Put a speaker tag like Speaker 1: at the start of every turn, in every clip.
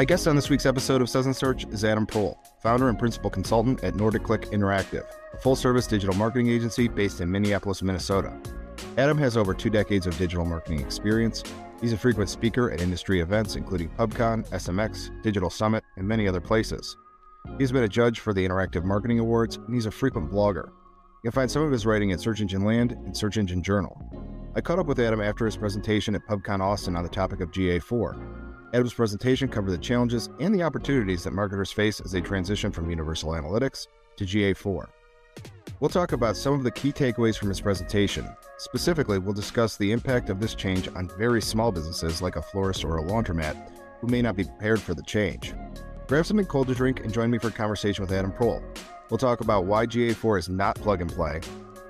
Speaker 1: My guest on this week's episode of Suds Search is Adam Proehl, founder and principal consultant at NordicClick Interactive, a full service digital marketing agency based in Minneapolis, Minnesota. Adam has over two decades of digital marketing experience. He's a frequent speaker at industry events including PubCon, SMX, Digital Summit, and many other places. He's been a judge for the Interactive Marketing Awards, and he's a frequent blogger. You can find some of his writing at Search Engine Land and Search Engine Journal. I caught up with Adam after his presentation at PubCon Austin on the topic of GA4. Adam's presentation covered the challenges and the opportunities that marketers face as they transition from Universal Analytics to GA4. We'll talk about some of the key takeaways from his presentation. Specifically, we'll discuss the impact of this change on very small businesses like a florist or a laundromat who may not be prepared for the change. Grab something cold to drink and join me for a conversation with Adam Proehl. We'll talk about why GA4 is not plug and play.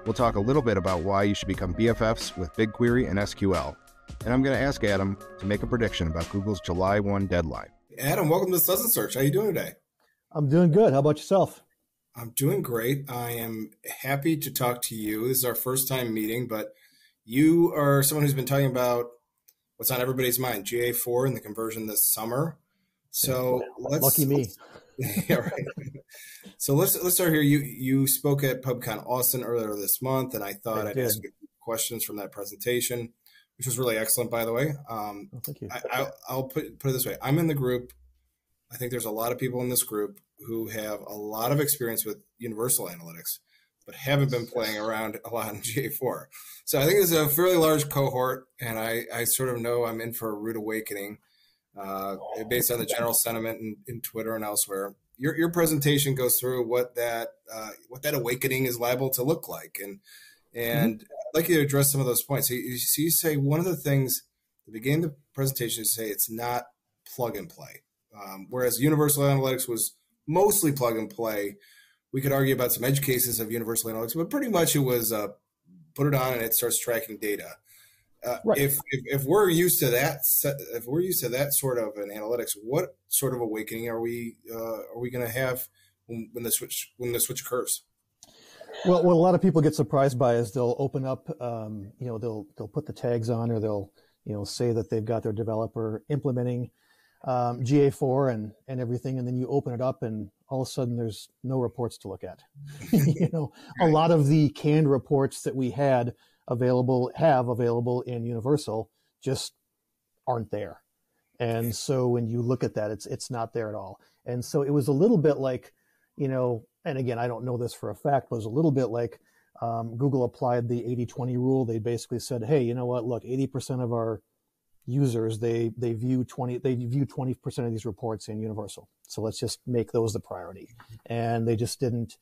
Speaker 1: We'll talk a little bit about why you should become BFFs with BigQuery and SQL and I'm going to ask Adam to make a prediction about Google's July 1 deadline.
Speaker 2: Adam, welcome to Suds Search. How are you doing today?
Speaker 3: I'm doing good. How about yourself?
Speaker 2: I'm doing great. I am happy to talk to you. This is our first time meeting, but you are someone who's been talking about what's on everybody's mind, GA4 and the conversion this summer. So let's
Speaker 3: lucky me.
Speaker 2: Let's, yeah, right. so let's let's start here. You you spoke at PubCon Austin earlier this month, and I thought I would ask you questions from that presentation which was really excellent, by the way. Um,
Speaker 3: oh, thank you.
Speaker 2: I, will put put it this way: I'm in the group. I think there's a lot of people in this group who have a lot of experience with Universal Analytics, but haven't been playing around a lot in GA4. So I think it's a fairly large cohort, and I, I sort of know I'm in for a rude awakening uh, based on the general sentiment in, in, Twitter and elsewhere. Your, your presentation goes through what that uh, what that awakening is liable to look like, and and mm-hmm. Like you to address some of those points. So you, so you say one of the things the beginning of the presentation is say it's not plug and play, um, whereas Universal Analytics was mostly plug and play. We could argue about some edge cases of Universal Analytics, but pretty much it was uh, put it on and it starts tracking data. Uh, right. if, if, if we're used to that if we're used to that sort of an analytics, what sort of awakening are we uh, are we going to have when, when the switch when the switch occurs?
Speaker 3: Well, what a lot of people get surprised by is they'll open up, um, you know, they'll they'll put the tags on, or they'll you know say that they've got their developer implementing um, GA4 and and everything, and then you open it up, and all of a sudden there's no reports to look at. you know, a lot of the canned reports that we had available have available in Universal just aren't there, and so when you look at that, it's it's not there at all. And so it was a little bit like, you know, and again, I don't know this for a fact, was a little bit like um, Google applied the 80-20 rule. They basically said, hey, you know what? Look, 80% of our users they they view 20 they view 20% of these reports in Universal. So let's just make those the priority. And they just didn't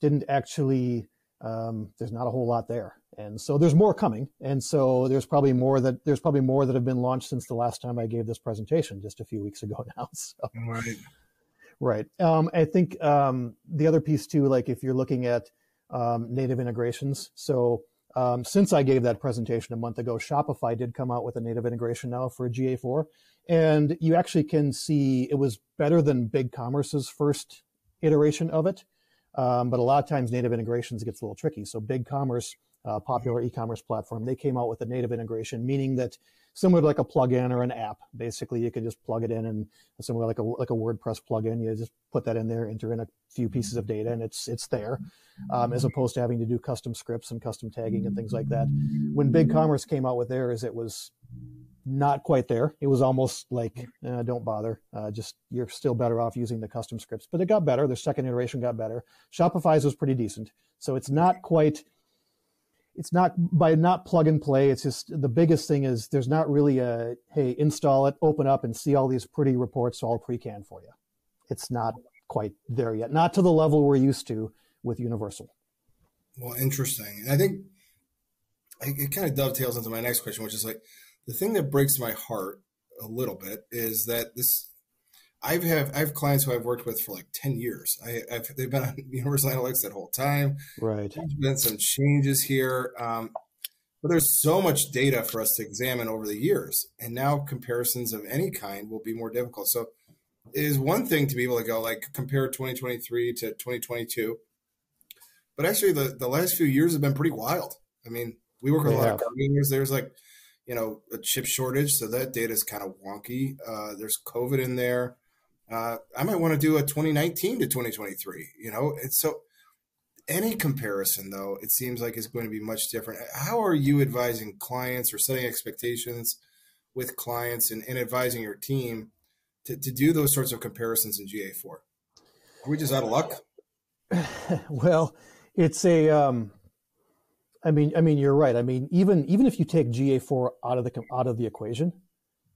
Speaker 3: didn't actually. Um, there's not a whole lot there, and so there's more coming. And so there's probably more that there's probably more that have been launched since the last time I gave this presentation just a few weeks ago now. So.
Speaker 2: Right.
Speaker 3: Right. Um, I think um, the other piece too, like if you're looking at um, native integrations. So um, since I gave that presentation a month ago, Shopify did come out with a native integration now for GA4, and you actually can see it was better than BigCommerce's first iteration of it. Um, but a lot of times native integrations gets a little tricky. So BigCommerce, uh, popular e-commerce platform, they came out with a native integration, meaning that similar to like a plugin or an app. Basically, you can just plug it in and similar like a like a WordPress plugin, you just put that in there, enter in a few pieces of data, and it's it's there, um, as opposed to having to do custom scripts and custom tagging and things like that. When BigCommerce came out with theirs, it was not quite there. It was almost like, eh, don't bother. Uh, just you're still better off using the custom scripts. But it got better. The second iteration got better. Shopify's was pretty decent. So it's not quite it's not by not plug and play. It's just the biggest thing is there's not really a hey install it, open up, and see all these pretty reports all pre-canned for you. It's not quite there yet. Not to the level we're used to with Universal.
Speaker 2: Well, interesting. I think it kind of dovetails into my next question, which is like the thing that breaks my heart a little bit is that this I've have I have clients who I've worked with for like ten years. I, have they've been on Universal Analytics that whole time.
Speaker 3: Right.
Speaker 2: There's been some changes here, um, but there's so much data for us to examine over the years, and now comparisons of any kind will be more difficult. So, it is one thing to be able to go like compare 2023 to 2022, but actually the the last few years have been pretty wild. I mean, we work with they a lot of years. There's like you know a chip shortage, so that data is kind of wonky. Uh, there's COVID in there Uh, I might want to do a 2019 to 2023. You know, so any comparison though, it seems like is going to be much different. How are you advising clients or setting expectations with clients and, and advising your team to, to do those sorts of comparisons in GA4? Are we just out of luck?
Speaker 3: well, it's a. Um, I mean, I mean, you're right. I mean, even even if you take GA4 out of the out of the equation,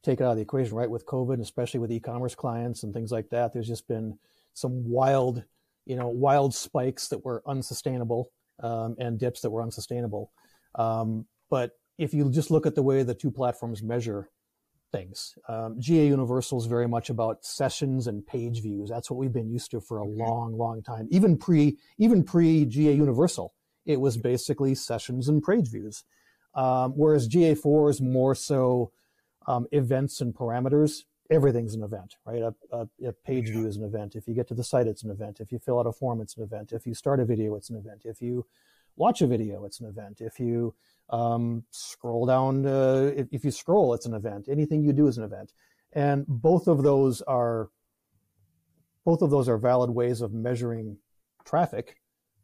Speaker 3: take it out of the equation, right? With COVID, especially with e-commerce clients and things like that, there's just been some wild, you know, wild spikes that were unsustainable um, and dips that were unsustainable. Um, but if you just look at the way the two platforms measure things, um, GA Universal is very much about sessions and page views. That's what we've been used to for a long, long time. Even pre, even pre GA Universal, it was basically sessions and page views. Um, whereas GA4 is more so um, events and parameters, everything's an event, right? A, a, a page yeah. view is an event. If you get to the site, it's an event. If you fill out a form, it's an event. If you start a video, it's an event. If you watch a video, it's an event. If you um, scroll down, uh, if, if you scroll, it's an event. Anything you do is an event. And both of those are both of those are valid ways of measuring traffic,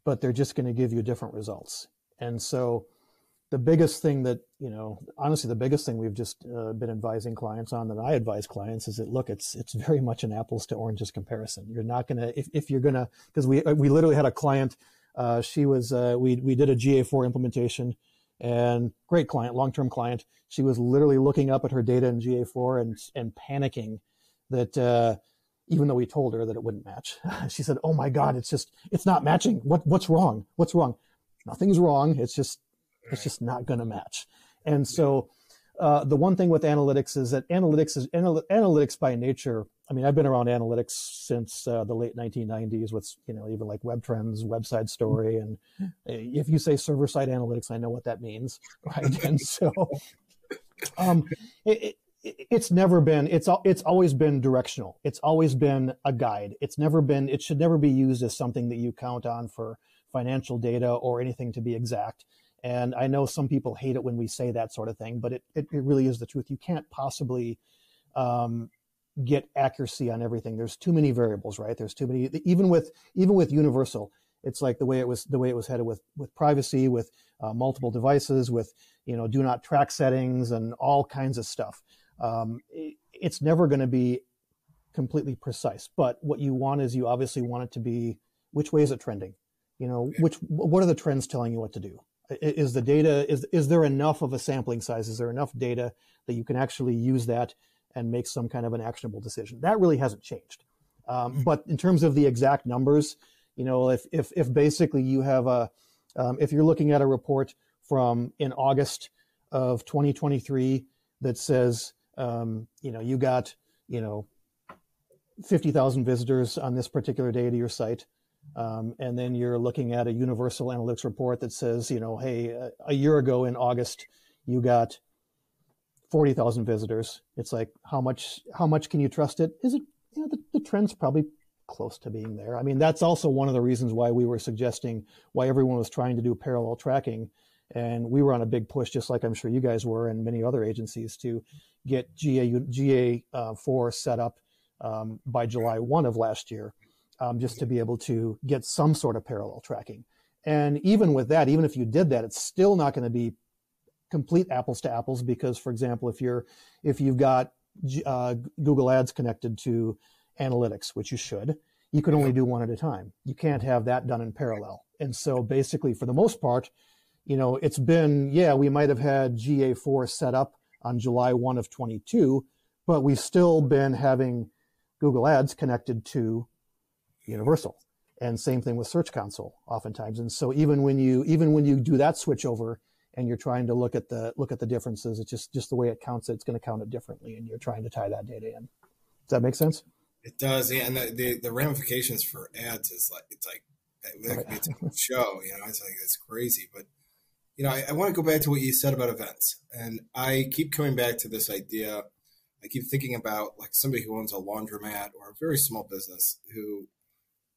Speaker 3: but they're just going to give you different results. And so the biggest thing that you know honestly the biggest thing we've just uh, been advising clients on that i advise clients is that look it's it's very much an apples to oranges comparison. You're not to if, if you're to because we we literally had a client uh, she was uh, we we did a ga4 implementation and great client long-term client. She was literally looking up at her data in ga4 and and panicking that uh, even though we told her that it wouldn't match she said oh my god it's just it's not matching. What what's wrong? What's wrong? Nothing's wrong. It's just it's just not going to match. And so uh, the one thing with analytics is that analytics is anal- analytics by nature. I mean, I've been around analytics since uh, the late 1990s with, you know, even like Web Trends, WebSideStory. And if you say server side analytics, I know what that means. Right. and so um, it, it, it's never been, it's, it's always been directional. It's always been a guide. It's never been, it should never be used as something that you count on for financial data or anything to be exact. And I know some people hate it when we say that sort of thing, but it, it, it really is the truth. You can't possibly um, get accuracy on everything. There's too many variables, right? There's too many, even with, even with universal, it's like the way it was, the way it was headed with, with privacy, with uh, multiple devices, with, you know, do not track settings and all kinds of stuff. Um, it, it's never going to be completely precise, but what you want is you obviously want it to be, which way is it trending? You know, which, what are the trends telling you what to do? Is the data is is there enough of a sampling size? Is there enough data that you can actually use that and make some kind of an actionable decision? That really hasn't changed. Um, hmm. but in terms of the exact numbers you know if if, if basically you have a um, if you're looking at a report from in august of 2023 that says um, you know you got you know 50,000 visitors on this particular day to your site um, and then you're looking at a universal analytics report that says, you know, hey, a, year ago in August, you got 40,000 visitors. It's like, how much, how much can you trust it? Is it, you know, the, the trend's probably close to being there. I mean, that's also one of the reasons why we were suggesting why everyone was trying to do parallel tracking. And we were on a big push, just like I'm sure you guys were and many other agencies to get GA, GA4 uh, set up um, by July 1 of last year um, just to be able to get some sort of parallel tracking. And even with that, even if you did that, it's still not going to be complete apples to apples because, for example, if you're if you've got uh, Google Ads connected to analytics, which you should, you can only do one at a time. You can't have that done in parallel. And so, basically, for the most part, you know, it's been yeah, we might have had GA4 set up on July 1 of 22, but we've still been having Google Ads connected to universal. And same thing with search console oftentimes. And so even when you even when you do that switch over and you're trying to look at the look at the differences it's just just the way it counts it, it's going to count it differently and you're trying to tie that data in. Does that make sense?
Speaker 2: It does yeah. And the the, the ramifications for ads is like it's like that could be it's a show you know it's like it's crazy. But you know I, I want to go back to what you said about events. And i keep coming back to this idea. I keep thinking about like somebody who owns a laundromat or a very small business who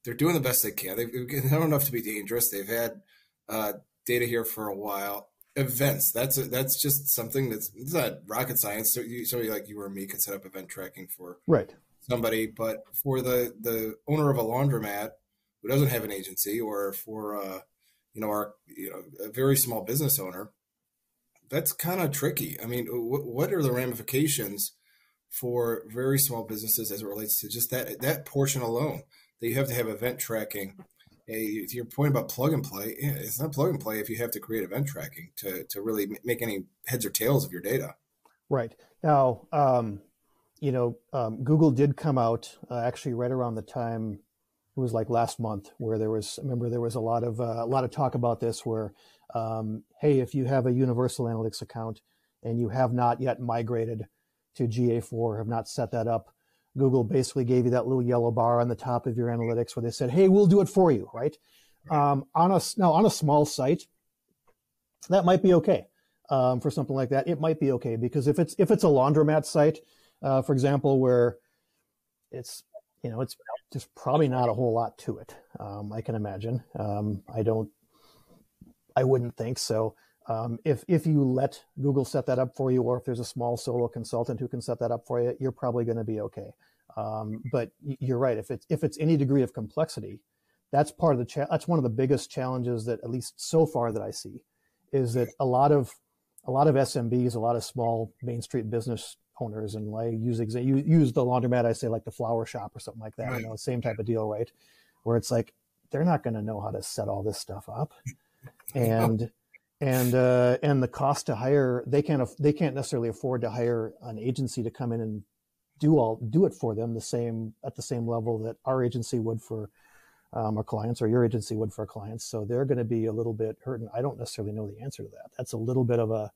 Speaker 2: they're doing the best they can. They've, they don't enough to be dangerous. They've had uh, data here for a while. Events. That's a, that's just something that's it's not rocket science. So you, somebody like you or me could set up event tracking for
Speaker 3: right
Speaker 2: somebody, but for the the owner of a laundromat who doesn't have an agency, or for uh, you know our you know a very small business owner, that's kind of tricky. I mean, what, what are the ramifications for very small businesses as it relates to just that that portion alone? That you have to have event tracking. A, your point about plug and play, it's not plug and play if you have to create event tracking to to really make any heads or tails of your data.
Speaker 3: Right now, um, you know, um, Google did come out uh, actually right around the time it was like last month where there was remember there was a lot of uh, a lot of talk about this where um, hey if you have a universal analytics account and you have not yet migrated to ga4 have not set that up google basically gave you that little yellow bar on the top of your analytics where they said hey we'll do it for you right um, on a now on a small site that might be okay um, for something like that it might be okay because if it's if it's a laundromat site uh, for example where it's you know, it's just probably not a whole lot to it. Um, I can imagine. Um, I don't, I wouldn't think so. Um, if if you let Google set that up for you, or if there's a small solo consultant who can set that up for you, you're probably going to be okay. Um, but you're right. If it's if it's any degree of complexity, that's part of the cha- that's one of the biggest challenges that at least so far that I see, is that a lot of a lot of SMBs, a lot of small Main Street business owners and like use exa- use the laundromat I say like the flower shop or something like that. Right. You know, same type of deal, right? Where it's like they're not going to know how to set all this stuff up, and and uh, and the cost to hire they can't they can't necessarily afford to hire an agency to come in and do all do it for them the same at the same level that our agency would for um, our clients or your agency would for our clients. So they're going to be a little bit hurt. And I don't necessarily know the answer to that. That's a little bit of a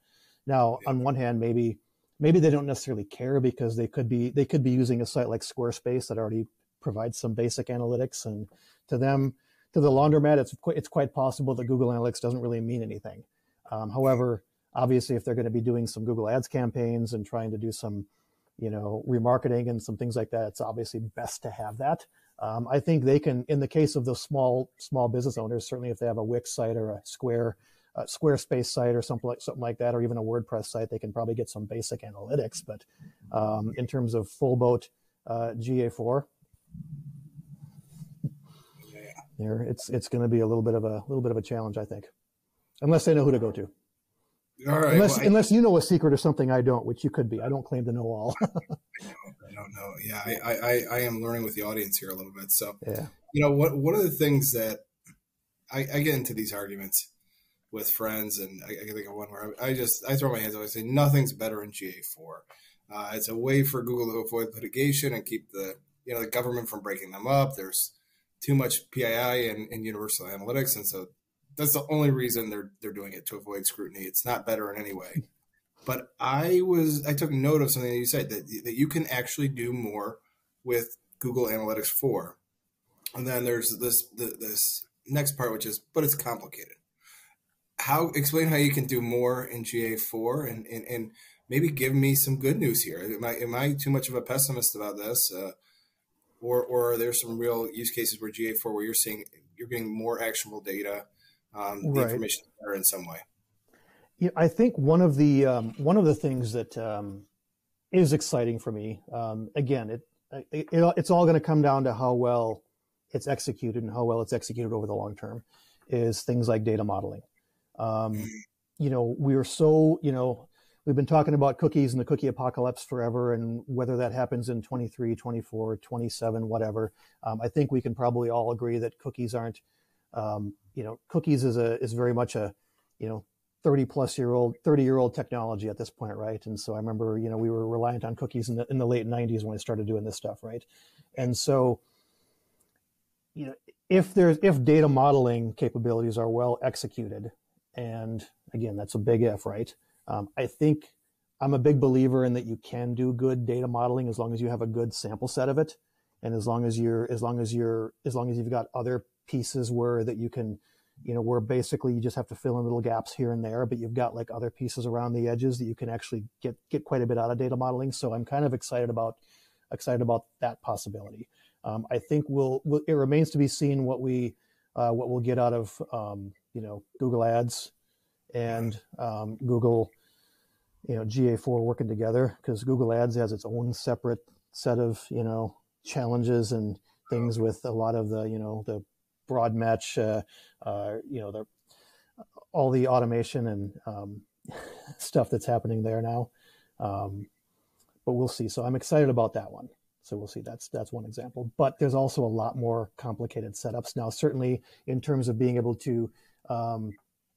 Speaker 3: now on one hand maybe maybe they don't necessarily care because they could be they could be using a site like Squarespace that already provides some basic analytics, and to them, to the laundromat, it's it's quite possible that Google Analytics doesn't really mean anything. Um, however, obviously, if they're going to be doing some Google Ads campaigns and trying to do some, you know, remarketing and some things like that, it's obviously best to have that. Um, I think they can, in the case of the small small business owners, certainly if they have a Wix site or a Square Squarespace site or something like something like that, or even a WordPress site, they can probably get some basic analytics. But um, in terms of full boat uh, GA4, there it's it's going to be a little bit of a little bit of a challenge, I think, unless they know who to go to.
Speaker 2: All right.
Speaker 3: Unless, well, I, unless you know a secret or something I don't, which you could be. I don't claim to know all.
Speaker 2: I, don't, I don't know. Yeah, I, I, I am learning with the audience here a little bit. So,
Speaker 3: yeah.
Speaker 2: you know, what one of the things that I, I get into these arguments with friends, and I, I can think of one where I, I, just I throw my hands up. I say nothing's better in GA4. Uh, it's a way for Google to avoid litigation and keep the you know the government from breaking them up. There's too much PII in, in Universal Analytics, and so that's the only reason they're they're doing it to avoid scrutiny. It's not better in any way. But I was I took note of something that you said that that you can actually do more with Google Analytics 4. And then there's this this next part, which is, but it's complicated how explain how you can do more in GA4 and, and, and maybe give me some good news here. Am I, am I too much of a pessimist about this? Uh, or, or are there some real use cases where GA4 where you're seeing you're getting more actionable data, um, the right. information better in some way?
Speaker 3: Yeah, I think one of the um, one of the things that um, is exciting for me, um, again, it, it, it it's all going to come down to how well it's executed and how well it's executed over the long term, is things like data modeling. Um, you know, we are so, you know, we've been talking about cookies and the cookie apocalypse forever and whether that happens in 23, 24, 27, whatever. Um, I think we can probably all agree that cookies aren't, um, you know, cookies is a, is very much a, you know, 30 plus year old, 30 year old technology at this point, right? And so I remember, you know, we were reliant on cookies in the, in the late 90s when I started doing this stuff, right? And so, you know, if there's if data modeling capabilities are well executed, and again, that's a big if, right? Um, I think I'm a big believer in that you can do good data modeling as long as you have a good sample set of it, and as long as you're as long as you're as long as you've got other pieces were that you can, you know, where basically you just have to fill in little gaps here and there, but you've got like other pieces around the edges that you can actually get get quite a bit out of data modeling. So I'm kind of excited about excited about that possibility. Um, I think we'll, we'll, it remains to be seen what we uh, what we'll get out of um, you know Google Ads and um, Google you know GA4 working together because Google Ads has its own separate set of you know challenges and things with a lot of the you know the broad match, uh, uh, you know the all the automation and um, stuff that's happening there now. Um, but we'll see. So I'm excited about that one. So we'll see. That's that's one example. But there's also a lot more complicated setups now. Certainly in terms of being able to um,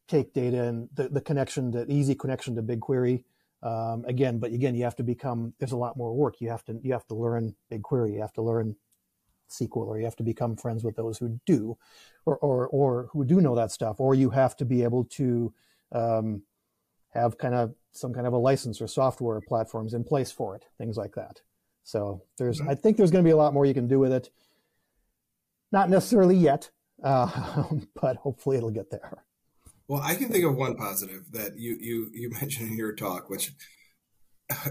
Speaker 3: take data and the, the connection, the easy connection to BigQuery. Um, again, but again, you have to become. There's a lot more work. You have to you have to learn BigQuery. You have to learn SQL, or you have to become friends with those who do, or or or who do know that stuff, or you have to be able to um, have kind of some kind of a license or software platforms in place for it, things like that. So there's, mm-hmm. I think there's going to be a lot more you can do with it. Not necessarily yet, uh, but hopefully it'll get there.
Speaker 2: Well, I can think of one positive that you you you mentioned in your talk, which,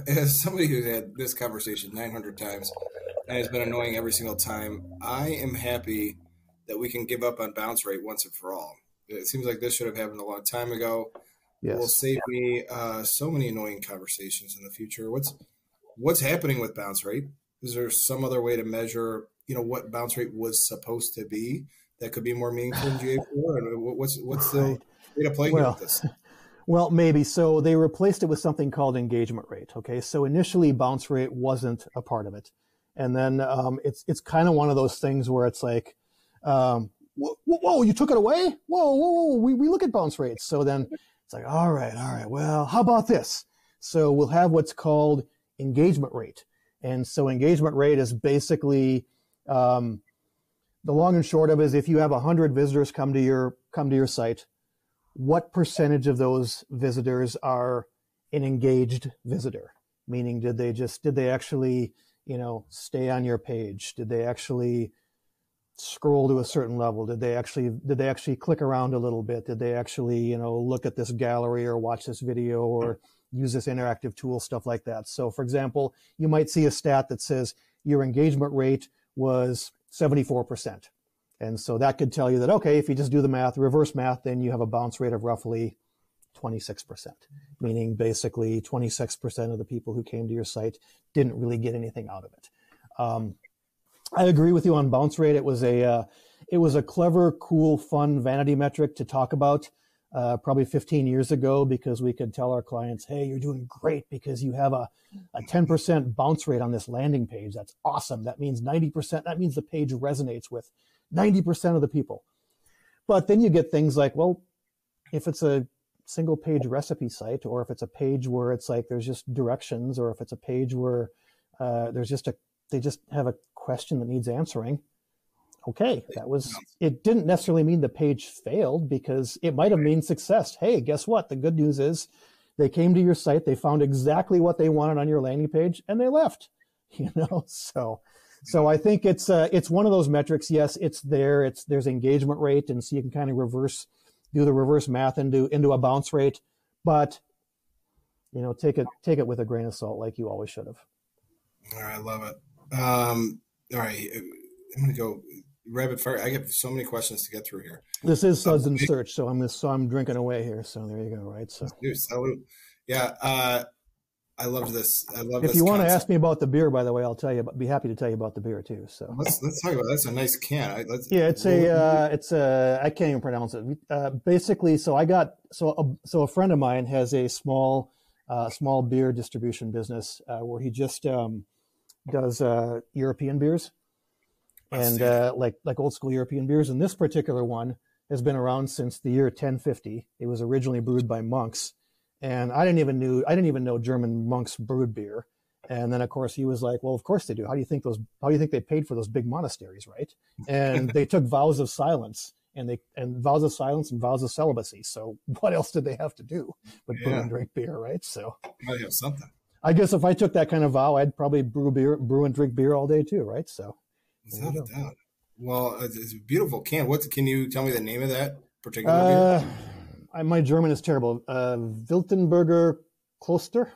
Speaker 2: as somebody who's had this conversation 900 times and has been annoying every single time, I am happy that we can give up on bounce rate once and for all. It seems like this should have happened a long time ago. Yes. It will save me uh, so many annoying conversations in the future. What's what's happening with bounce rate? Is there some other way to measure, you know, what bounce rate was supposed to be that could be more meaningful in GA4? And what's what's the way to play well, with this?
Speaker 3: Well, maybe. So they replaced it with something called engagement rate. Okay, so initially bounce rate wasn't a part of it, and then um, it's it's kind of one of those things where it's like, um, whoa, whoa, you took it away? Whoa, whoa, whoa, we, we look at bounce rates. So then it's like, all right, all right, well, how about this? So we'll have what's called engagement rate. And so engagement rate is basically um, the long and short of it is if you have 100 visitors come to your come to your site, what percentage of those visitors are an engaged visitor? Meaning, did they just did they actually you know stay on your page? Did they actually scroll to a certain level? Did they actually did they actually click around a little bit? Did they actually you know look at this gallery or watch this video or use this interactive tool, stuff like that. So, for example, you might see a stat that says your engagement rate was 74%. And so that could tell you that, okay, if you just do the math, reverse math, then you have a bounce rate of roughly 26%, meaning basically 26% of the people who came to your site didn't really get anything out of it. Um, I agree with you on bounce rate. It was a, uh, it was a clever, cool, fun vanity metric to talk about uh, probably 15 years ago because we could tell our clients, hey, you're doing great because you have a, a 10% bounce rate on this landing page. That's awesome. That means 90%, that means the page resonates with 90% of the people. But then you get things like, well, if it's a single page recipe site, or if it's a page where it's like there's just directions, or if it's a page where uh, there's just a, they just have a question that needs answering, okay, that was, it didn't necessarily mean the page failed because it might have mean success. Hey, guess what? The good news is they came to your site, they found exactly what they wanted on your landing page and they left, you know? So, so I think it's, uh, it's one of those metrics. Yes, it's there. It's, there's engagement rate. And so you can kind of reverse, do the reverse math into, into a bounce rate, but you know, take it, take it with a grain of salt, like you always should have.
Speaker 2: All right. I love it. Um, all right. I'm going to go rapid fire. I get so many questions to get through here.
Speaker 3: This is Suds and Search, so I'm just, so I'm drinking away here. So there you go. Right. So
Speaker 2: Dude, salute. Yeah. Uh, I love this. I love.
Speaker 3: If you want to ask me about the beer, by the way, I'll tell you. But be happy to tell you about the beer too. So
Speaker 2: let's let's talk about. That's a nice can. Let's,
Speaker 3: yeah, it's a uh, it's a I can't even pronounce it. Uh, basically, so I got so a, so a friend of mine has a small uh, small beer distribution business uh, where he just um, does uh, European beers and uh, like like old school European beers. And this particular one has been around since the year 1050. It was originally brewed by monks, and I didn't even knew I didn't even know German monks brewed beer. And then of course he was like, "Well, of course they do. How do you think those? How do you think they paid for those big monasteries, right?" And they took vows of silence. And they and vows of silence and vows of celibacy. So what else did they have to do but yeah. brew and drink beer, right? So
Speaker 2: I have something.
Speaker 3: I guess if I took that kind of vow, I'd probably brew beer, brew and drink beer all day too, right? So
Speaker 2: Without a doubt. Well, it's a beautiful can. What can you tell me the name of that particular uh,
Speaker 3: beer? My German is terrible. Uh, Weltenburger Kloster,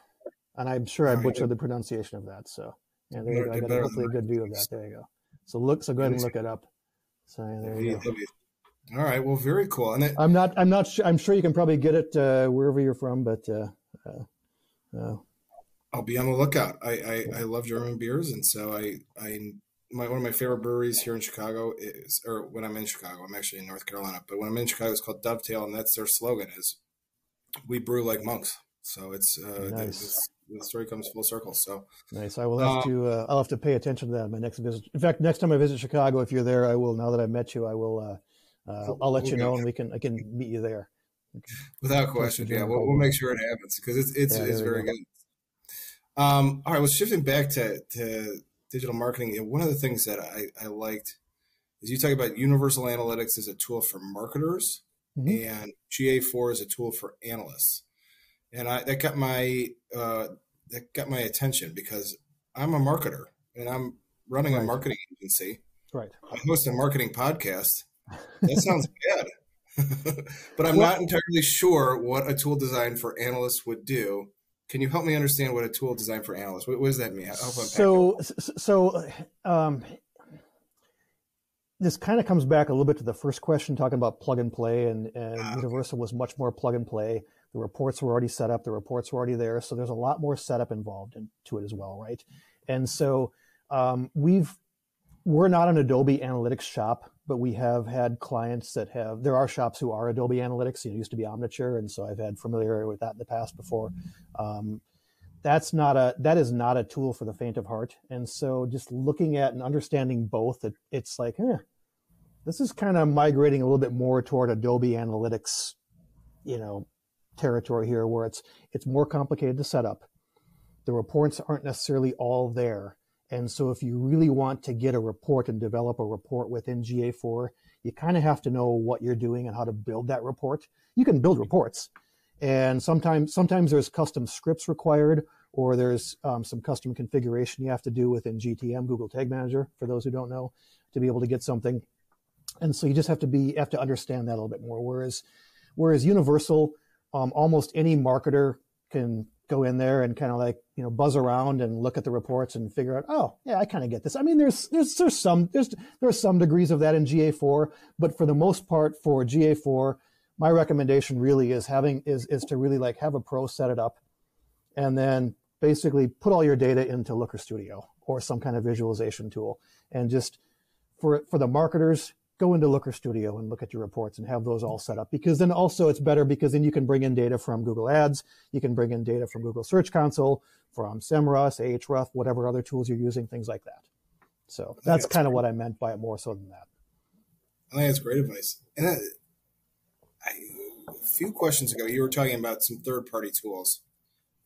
Speaker 3: and I'm sure I butchered the pronunciation of that. So yeah, there you go. I got hopefully a good view of that. There you go. So look, so go ahead and look it up. So there you go.
Speaker 2: All right. Well, very cool. And
Speaker 3: I'm not. I'm not sure. I'm sure you can probably get it uh, wherever you're from, but uh, uh, uh
Speaker 2: I'll be on the lookout. I, I, I love German beers, and so I I my one of my favorite breweries here in Chicago is, or when I'm in Chicago, I'm actually in North Carolina, but when I'm in Chicago, it's called Dovetail, and that's their slogan is "We brew like monks." So it's uh, nice. the, the story comes full circle. So
Speaker 3: nice. I will have um, to uh, I'll have to pay attention to that my next visit. In fact, next time I visit Chicago, if you're there, I will. Now that I've met you, I will. Uh, uh I'll let you know, and we can I can meet you there.
Speaker 2: Without question, yeah, we'll, we'll, make sure it happens because it's it's yeah, it's very go. good. Um, all right, well, shifting back to to digital marketing, one of the things that I, I liked is you talk about Universal Analytics as a tool for marketers mm-hmm. and GA4 is a tool for analysts. And I, that got my uh, that got my attention because I'm a marketer and I'm running right. a marketing agency.
Speaker 3: Right.
Speaker 2: I host a marketing podcast. That sounds bad. but I'm well, not entirely sure what a tool design for analysts would do can you help me understand what a tool designed for analysts? What, what does that mean?
Speaker 3: so, so um, this kind of comes back a little bit to the first question, talking about plug and play, and, and ah, Universal was much more plug and play. The reports were already set up, the reports were already there, so there's a lot more setup involved into it as well, right? And so um, we've we're not an Adobe Analytics shop, but we have had clients that have. There are shops who are Adobe Analytics. It used to be Omniture, and so I've had familiarity with that in the past before. Um, that's not a that is not a tool for the faint of heart. And so, just looking at and understanding both, it, it's like, eh, this is kind of migrating a little bit more toward Adobe Analytics, you know, territory here, where it's it's more complicated to set up. The reports aren't necessarily all there and so if you really want to get a report and develop a report within GA4, you kind of have to know what you're doing and how to build that report. You can build reports. And sometimes, sometimes there's custom scripts required, or there's um, some custom configuration you have to do within GTM, Google Tag Manager, for those who don't know, to be able to get something. And so you just have to be, have to understand that a little bit more. Whereas, whereas Universal, um, almost any marketer can go in there and kind of like you know buzz around and look at the reports and figure out oh yeah i kind of get this. I mean there's there's there's some there's there are some degrees of that in ga4 but for the most part for ga4 my recommendation really is having is is to really like have a pro set it up and then basically put all your data into looker studio or some kind of visualization tool and just for for the marketers go into Looker Studio and look at your reports and have those all set up because then also it's better because then you can bring in data from Google Ads, you can bring in data from Google Search Console, from SEMrush, Ahrefs, whatever other tools you're using, things like that. So that's, that's kind of what I meant by it more so than that.
Speaker 2: I think that's great advice. And I, I, a few questions ago, you were talking about some third-party tools.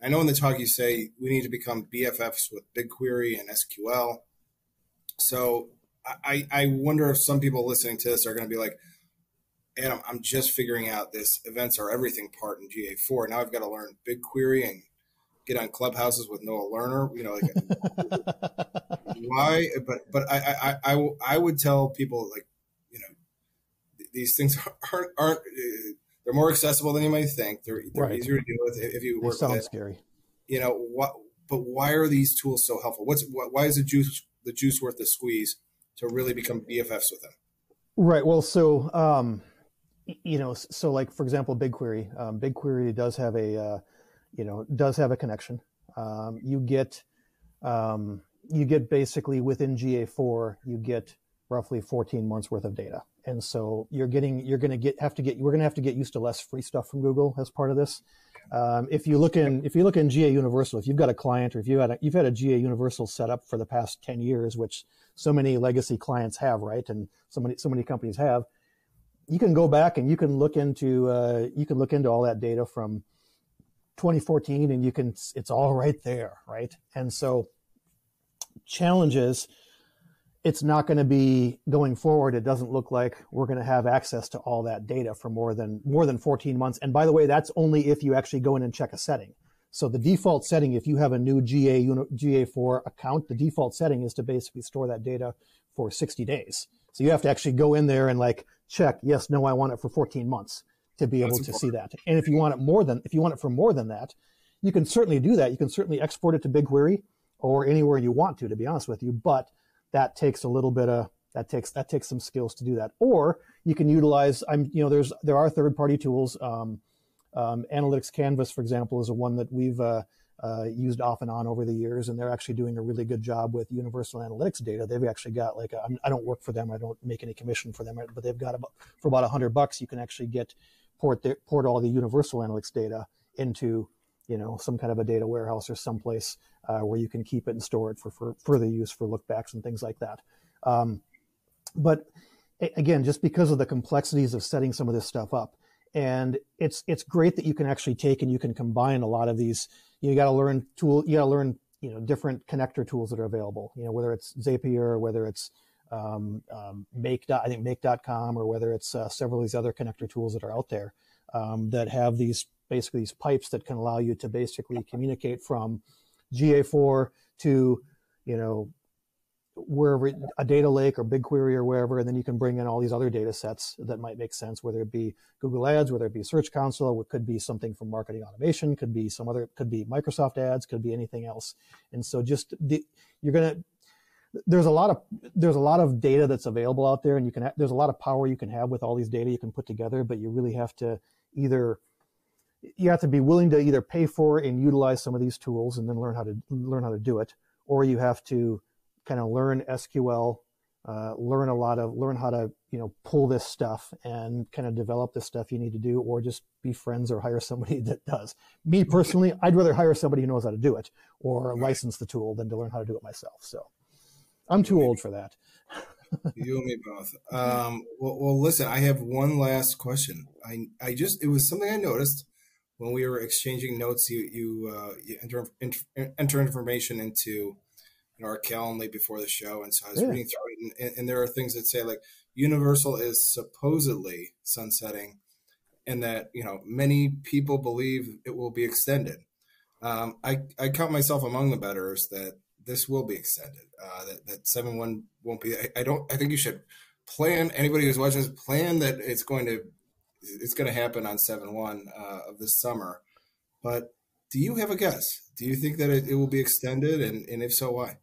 Speaker 2: I know in the talk you say we need to become BFFs with BigQuery and SQL. So I, I wonder if some people listening to this are going to be like, Adam, I'm just figuring out this events are everything part in GA4. Now I've got to learn BigQuery and get on clubhouses with Noah Learner. You know, like, why? But but I, I I I would tell people like, you know, these things aren't aren't uh, they're more accessible than you might think. They're they're right. easier to deal with if you work.
Speaker 3: They sound scary.
Speaker 2: You know what? But why are these tools so helpful? What's why is the juice the juice worth the squeeze? To really become BFFs with them?
Speaker 3: Right. Well, so um, you know, so like for example, BigQuery. Um, BigQuery does have a uh, you know does have a connection. Um, you get um, you get basically within GA4 you get roughly 14 months worth of data, and so you're getting you're going to get have to get we're going to have to get used to less free stuff from Google as part of this. Um, if you look in if you look in GA Universal, if you've got a client or if you had a, you've had a GA Universal set up for the past 10 years, which so many legacy clients have, right? And so many so many companies have. You can go back and you can look into uh, you can look into all that data from 2014, and you can it's all right there, right? And so challenges it's not going to be going forward it doesn't look like we're going to have access to all that data for more than more than 14 months and by the way that's only if you actually go in and check a setting so the default setting, if you have a new GA GA4 account, the default setting is to basically store that data for 60 days. So you have to actually go in there and like check, yes, no, I want it for 14 months to be able That's to important. see that. And if you want it more than, if you want it for more than that, you can certainly do that. You can certainly export it to BigQuery or anywhere you want to, to be honest with you. But that takes a little bit of that takes that takes some skills to do that. Or you can utilize. I'm you know there's there are third party tools. Um, Um, Analytics Canvas, for example, is a one that we've uh, uh, used off and on over the years, and they're actually doing a really good job with universal analytics data. They've actually got like I don't work for them, I don't make any commission for them, but they've got about for about hundred bucks, you can actually get port the, port all the universal analytics data into you know some kind of a data warehouse or someplace uh, where you can keep it and store it for, for further use for lookbacks and things like that. Um, but again, just because of the complexities of setting some of this stuff up, and it's it's great that you can actually take and you can combine a lot of these. You got to learn tool. You got to learn you know different connector tools that are available. You know whether it's Zapier, whether it's um, um, Make. I think Make.com, or whether it's uh, several of these other connector tools that are out there um, that have these basically these pipes that can allow you to basically communicate from GA4 to you know wherever a data lake or BigQuery or wherever, and then you can bring in all these other data sets that might make sense, whether it be Google Ads, whether it be Search Console, it could be something from marketing automation, could be some other, could be Microsoft Ads, could be anything else. And so just the, you're gonna there's a lot of there's a lot of data that's available out there, and you can there's a lot of power you can have with all these data you can put together, but you really have to either you have to be willing to either pay for and utilize some of these tools and then learn how to learn how to do it, or you have to kind of learn SQL, uh, learn a lot of learn how to you know pull this stuff and kind of develop the stuff you need to do, or just be friends or hire somebody that does. Me personally, I'd rather hire somebody who knows how to do it or license the tool than to learn how to do it myself. So I'm too old for that.
Speaker 2: you and me both. Um, well, well, listen, I have one last question. I I just it was something I noticed when we were exchanging notes. You you, uh, you enter, enter information into know, our Calendly before the show, and so I was yeah. reading through it, and, and, there are things that say like Universal is supposedly sunsetting, and that you know many people believe it will be extended. Um, I I count myself among the betters that this will be extended. Uh, that that seven one won't be. I, I, don't. I think you should plan. Anybody who's watching this plan that it's going to it's going to happen on seven one uh, of this summer. But do you have a guess? Do you think that it, it will be extended, and, and if so, why?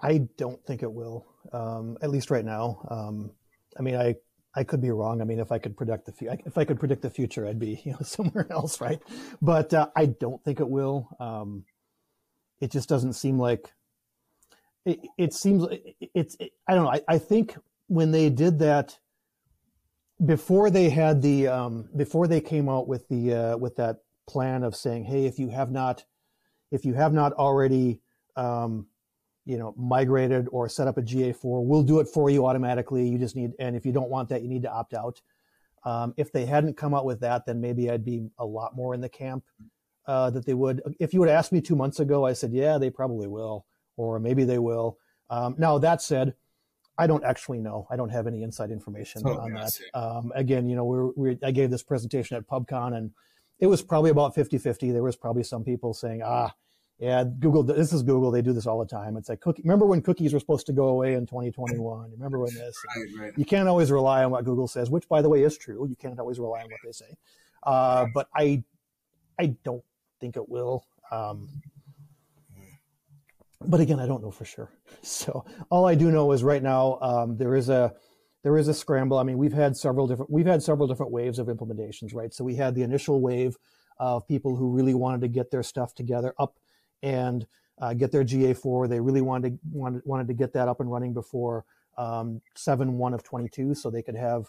Speaker 3: I don't think it will, um, at least right now. Um, I mean, I I could be wrong. I mean, if I could predict the if I could predict the future, I'd be you know somewhere else, right? But uh, I don't think it will. Um, it just doesn't seem like. It, it seems it's. It, I don't know. I, I think when they did that, before they had the um, before they came out with the uh, with that plan of saying, hey, if you have not, if you have not already um, you know, migrated or set up a GA4. We'll do it for you automatically. You just need, and if you don't want that, you need to opt out. Um, if they hadn't come out with that, then maybe I'd be a lot more in the camp uh, that they would. If you would ask me two months ago, I said, yeah, they probably will, or maybe they will. Um, now that said, I don't actually know. I don't have any inside information oh, on that. Um, again, you know, we're, we're, I gave this presentation at PubCon and it was probably about 50 50. There was probably some people saying, ah, yeah, Google. This is Google. They do this all the time. It's like cookie. Remember when cookies were supposed to go away in 2021? Remember when this? Right, right. You can't always rely on what Google says, which, by the way, is true. You can't always rely on what they say. Uh, but I, I don't think it will. Um, but again, I don't know for sure. So all I do know is right now um, there is a there is a scramble. I mean, we've had several different we've had several different waves of implementations, right? So we had the initial wave of people who really wanted to get their stuff together up and uh, get their GA4. They really wanted to, wanted, wanted to get that up and running before um, 7 1 of 22 so they could have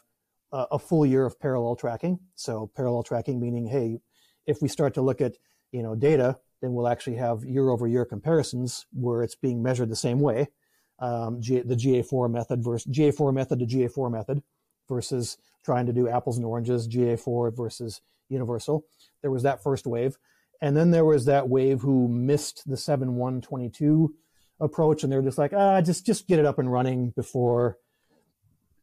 Speaker 3: a, a, full year of parallel tracking. So, parallel tracking meaning, hey, if we start to look at you know data, then we'll actually have year over year comparisons where it's being measured the same way. Um, G, the GA4 method versus GA4 method to GA4 method versus trying to do apples and oranges, GA4 versus universal. There was that first wave. And then there was that wave who missed the 7122 approach and they're just like, ah, just just get it up and running before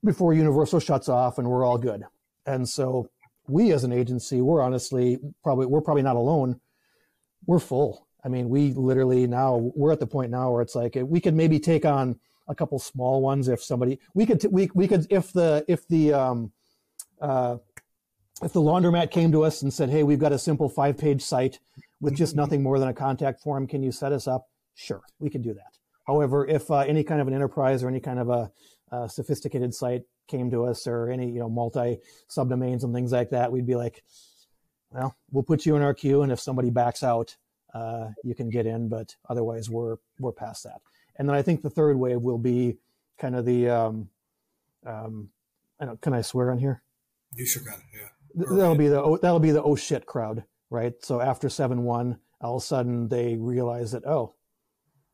Speaker 3: before Universal shuts off and we're all good. And so we as an agency, we're honestly probably we're probably not alone. We're full. I mean, we literally now we're at the point now where it's like we could maybe take on a couple small ones if somebody we could we we could if the if the um uh if the laundromat came to us and said, "Hey, we've got a simple five-page site with just nothing more than a contact form. Can you set us up?" Sure, we can do that. However, if uh, any kind of an enterprise or any kind of a, a sophisticated site came to us, or any you know multi subdomains and things like that, we'd be like, well, we'll put you in our queue, and if somebody backs out, uh, you can get in, but otherwise we're we're past that. And then I think the third wave will be kind of the um, um, I don't can I swear on here?
Speaker 2: You sure can, yeah.
Speaker 3: That'll be the that'll be the oh shit crowd, right? So after seven one, all of a sudden they realize that oh,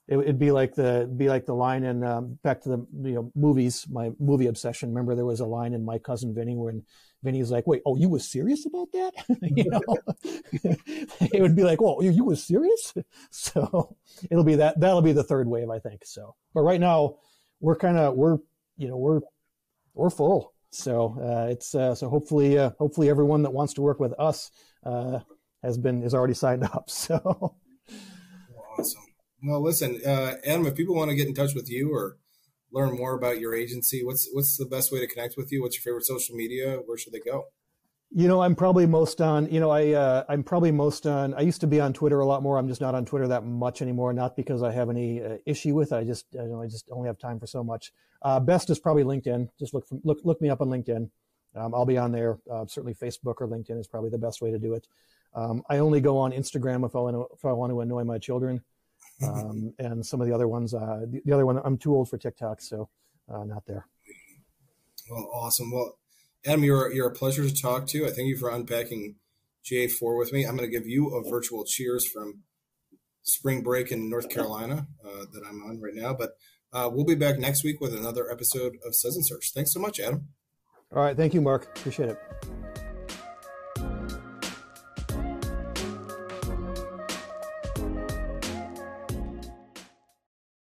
Speaker 3: it, would be like the be like the line in um, back to the you know movies, my movie obsession. Remember there was a line in My Cousin Vinny when Vinny's like, "Wait, oh, you was serious about that?" you know, it would be like, "Well, you, you was serious?" So it'll be that that'll be the third wave, I think. So, but right now we're kind of we're you know we're we're full. So uh, it's uh, so hopefully uh, hopefully everyone that wants to work with us has been is already signed up. So
Speaker 2: awesome. Well, listen, Adam, if people want to get in touch with you or learn more about your agency, what's what's the best way to connect with you? What's your favorite social media? Where should they go?
Speaker 3: You know, I'm probably most on. You know, I uh, I'm probably most on. I used to be on Twitter a lot more. I'm just not on Twitter that much anymore. Not because I have any uh, issue with it. I just I, know, I just only have time for so much. Uh, best is probably LinkedIn. Just look from, look look me up on LinkedIn. Um, I'll be on there. Uh, certainly, Facebook or LinkedIn is probably the best way to do it. Um, I only go on Instagram if I want to, if I want to annoy my children um, and some of the other ones. Uh, the, the, other one, I'm too old for TikTok, so uh, not there.
Speaker 2: Well, awesome. Well, Adam, you're you're a pleasure to talk to. I thank you for unpacking GA4 with me. I'm going to give you a virtual cheers from spring break in North Carolina uh, that I'm on right now. But uh, we'll be back next week with another episode of Suds & Search. Thanks so much, Adam.
Speaker 3: All right. Thank you, Mark. Appreciate it.